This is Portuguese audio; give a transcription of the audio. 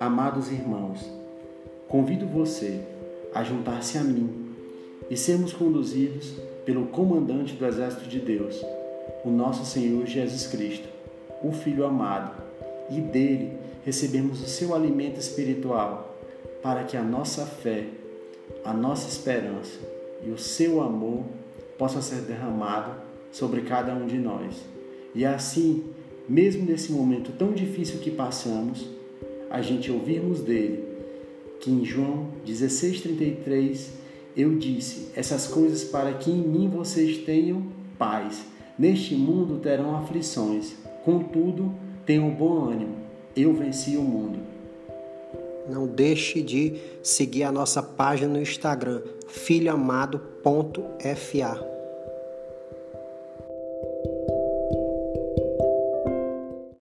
Amados irmãos, convido você a juntar-se a mim e sermos conduzidos pelo comandante do exército de Deus, o nosso Senhor Jesus Cristo, o Filho amado, e dele recebemos o seu alimento espiritual, para que a nossa fé, a nossa esperança e o seu amor possam ser derramados sobre cada um de nós. E assim, mesmo nesse momento tão difícil que passamos, a gente ouvirmos dele, que em João 16,33 eu disse essas coisas para que em mim vocês tenham paz. Neste mundo terão aflições, contudo, tenham bom ânimo. Eu venci o mundo. Não deixe de seguir a nossa página no Instagram, filhoamado.fa.